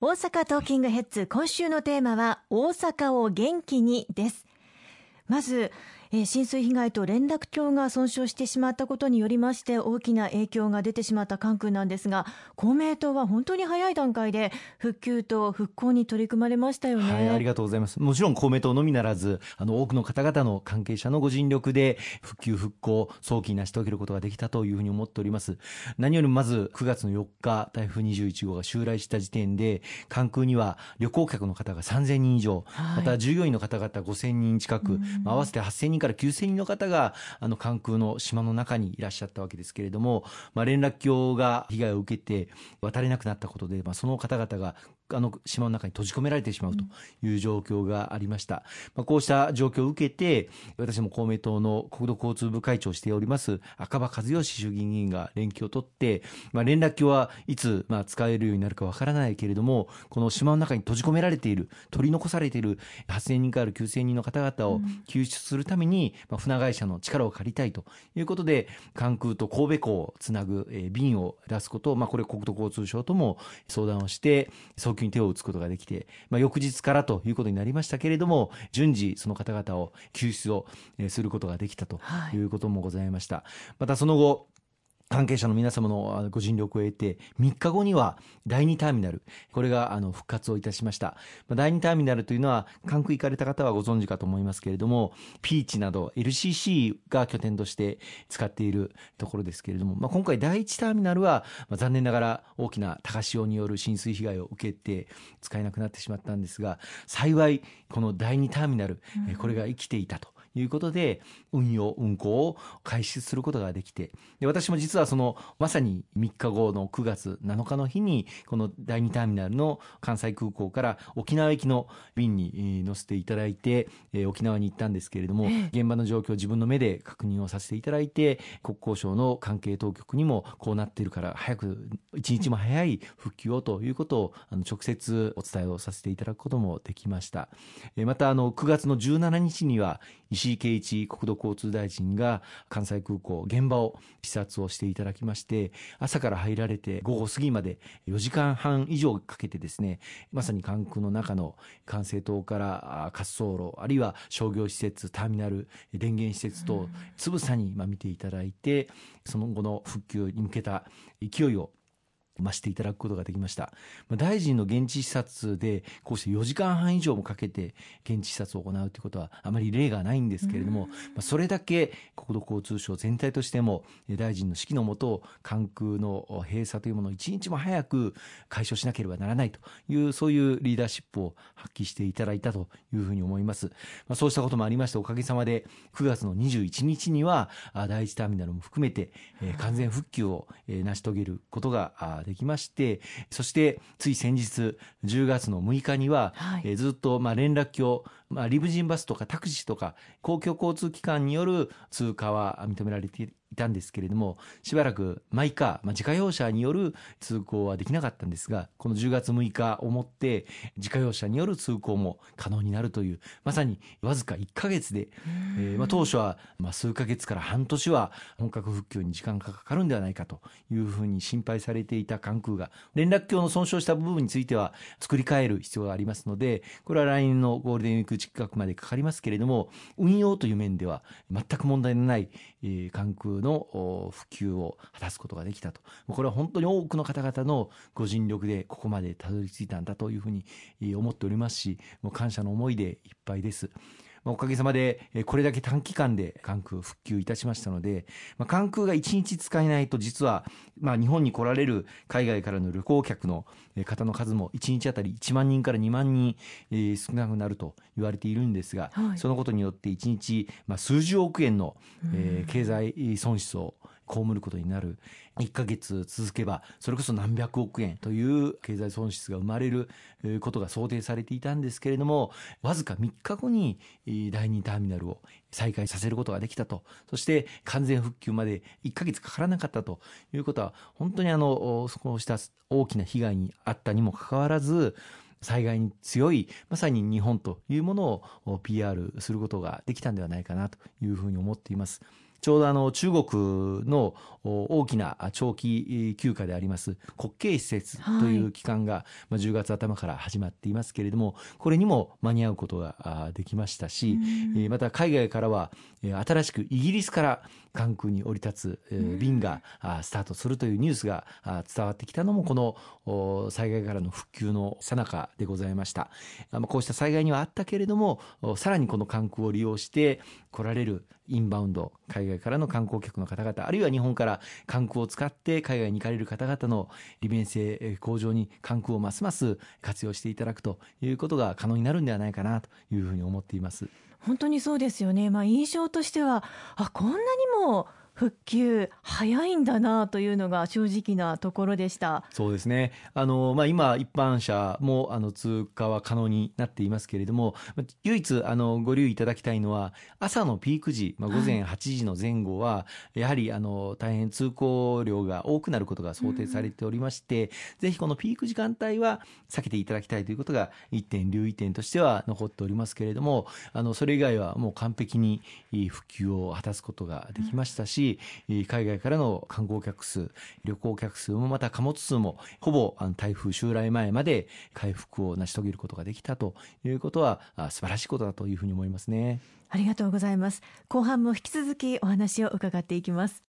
大阪トーキングヘッズ今週のテーマは大阪を元気にです。まずえー、浸水被害と連絡橋が損傷してしまったことによりまして大きな影響が出てしまった関空なんですが公明党は本当に早い段階で復旧と復興に取り組まれましたよね、はい、ありがとうございます。もちろん公明党のみならずあの多くの方々の関係者のご尽力で復旧復興早期に成し遂げることができたというふうに思っております。何よりもまず9月の4日台風21号が襲来した時点で関空には旅行客の方が3000人以上、はい、また従業員の方々5000人近く、まあ、合わせて8000人人から9000人の方があの関空の島の中にいらっしゃったわけですけれども、まあ、連絡橋が被害を受けて渡れなくなったことで、まあ、その方々があの島の中に閉じ込められてしまうという状況がありました。まあ、こうした状況を受けて、私も公明党の国土交通部会長をしております赤羽和義衆議院議員が連携を取って、まあ、連絡橋はいつまあ使えるようになるかわからないけれども、この島の中に閉じ込められている、取り残されている8000人から9000人の方々を救出するために、まあ、船会社の力を借りたいということで、関空と神戸港をつなぐ、え便を出すことを、まあ、これ国土交通省とも相談をして、早急に手を打つことができて、まあ、翌日からということになりましたけれども、順次その方々を救出をすることができたということもございました。はい、またその後、関係者の皆様のご尽力を得て、3日後には第2ターミナル、これがあの復活をいたしました。第2ターミナルというのは、関空行かれた方はご存知かと思いますけれども、ピーチなど LCC が拠点として使っているところですけれども、まあ、今回第1ターミナルは、まあ、残念ながら大きな高潮による浸水被害を受けて使えなくなってしまったんですが、幸いこの第2ターミナル、これが生きていたと。いうことで、運用、運行を開始することができて、で私も実はその、まさに3日後の9月7日の日に、この第2ターミナルの関西空港から沖縄行きの便に乗せていただいて、え沖縄に行ったんですけれども、現場の状況を自分の目で確認をさせていただいて、国交省の関係当局にもこうなっているから、早く、一日も早い復旧をということを、あの直接お伝えをさせていただくこともできました。また、あの、9月の17日には、石井啓一国土交通大臣が関西空港現場を視察をしていただきまして朝から入られて午後過ぎまで4時間半以上かけてですねまさに関空の中の管制塔から滑走路あるいは商業施設ターミナル電源施設とつぶさに見ていただいてその後の復旧に向けた勢いを増していただくことができました。大臣の現地視察で、こうして4時間半以上もかけて現地視察を行うということはあまり例がないんですけれども、うん、それだけ国土交通省全体としても大臣の指揮のもと、関空の閉鎖というものを一日も早く解消しなければならないという、そういうリーダーシップを発揮していただいたというふうに思います。まあ、そうしたこともありまして、おかげさまで9月の21日には第一ターミナルも含めて完全復旧を成し遂げることができまして、そしてつい先日10月の6日には、はい、えずっとまあ連絡橋、まあ、リムジンバスとかタクシーとか公共交通機関による通過は認められていたんですけれども、しばらくマイカー、まあ、自家用車による通行はできなかったんですが、この10月6日をもって、自家用車による通行も可能になるという、まさにわずか1ヶ月で、えー、まあ、当初はまあ数ヶ月から半年は本格復旧に時間がかかるんではないかというふうに心配されていた関空が、連絡橋の損傷した部分については作り変える必要がありますので、これは来年のゴールデンウィーク近くまでかかりますけれども、運用という面では全く問題のない、関空の普及を果たすことができたと。これは本当に多くの方々のご尽力でここまでたどり着いたんだというふうに思っておりますし、もう感謝の思いでいっぱいです。おかげさまで、これだけ短期間で関空復旧いたしましたので、まあ、関空が1日使えないと実は、まあ、日本に来られる海外からの旅行客の方の数も1日あたり1万人から2万人、少なくなると言われているんですが、はい、そのことによって1日、まあ、数十億円の、えー、経済損失を被ることになる。1ヶ月続けばそれこそ何百億円という経済損失が生まれることが想定されていたんですけれどもわずか3日後に第2ターミナルを再開させることができたと。そして完全復旧まで1ヶ月かからなかったと。いうことは本当にあのそうした大きな被害にあったにもかかわらず災害に強いまさに日本というものを PR することができたんではないかなというふうに思っています。ちょうどあの中国の大きな長期休暇であります国慶施設という期間が、まあ、10月頭から始まっていますけれどもこれにも間に合うことができましたし、また海外からは新しくイギリスから関空に降り立つ便がスタートするというニュースが伝わってきたのもこの災害からの復旧の最中でございました。こうした災害にはあったけれどもさらにこの関空を利用して来られるインバウンド海外からの観光客の方々あるいは日本から関空を使って海外に行かれる方々の利便性向上に関空をますます活用していただくということが可能になるんではないかなというふうに思っています。本当にそうですよね。まあ印象としてはあこんなにも復旧早いんだなというのが正直なところでした。そうですね。あの、まあ、今一般車もあの通過は可能になっていますけれども唯一あのご留意いただきたいのは朝のピーク時、まあ、午前8時の前後は、はい、やはりあの大変通行量が多くなることが想定されておりまして、うん、ぜひこのピーク時間帯は避けていただきたいということが一点留意点としては残っておりますけれどもあのそれ以外はもう完璧に復旧を果たすことができましたし、うん海外からの観光客数、旅行客数もまた貨物数もほぼ台風襲来前まで回復を成し遂げることができたということは素晴らしいことだというふうに思いますね。ありがとうございます。後半も引き続きお話を伺っていきます。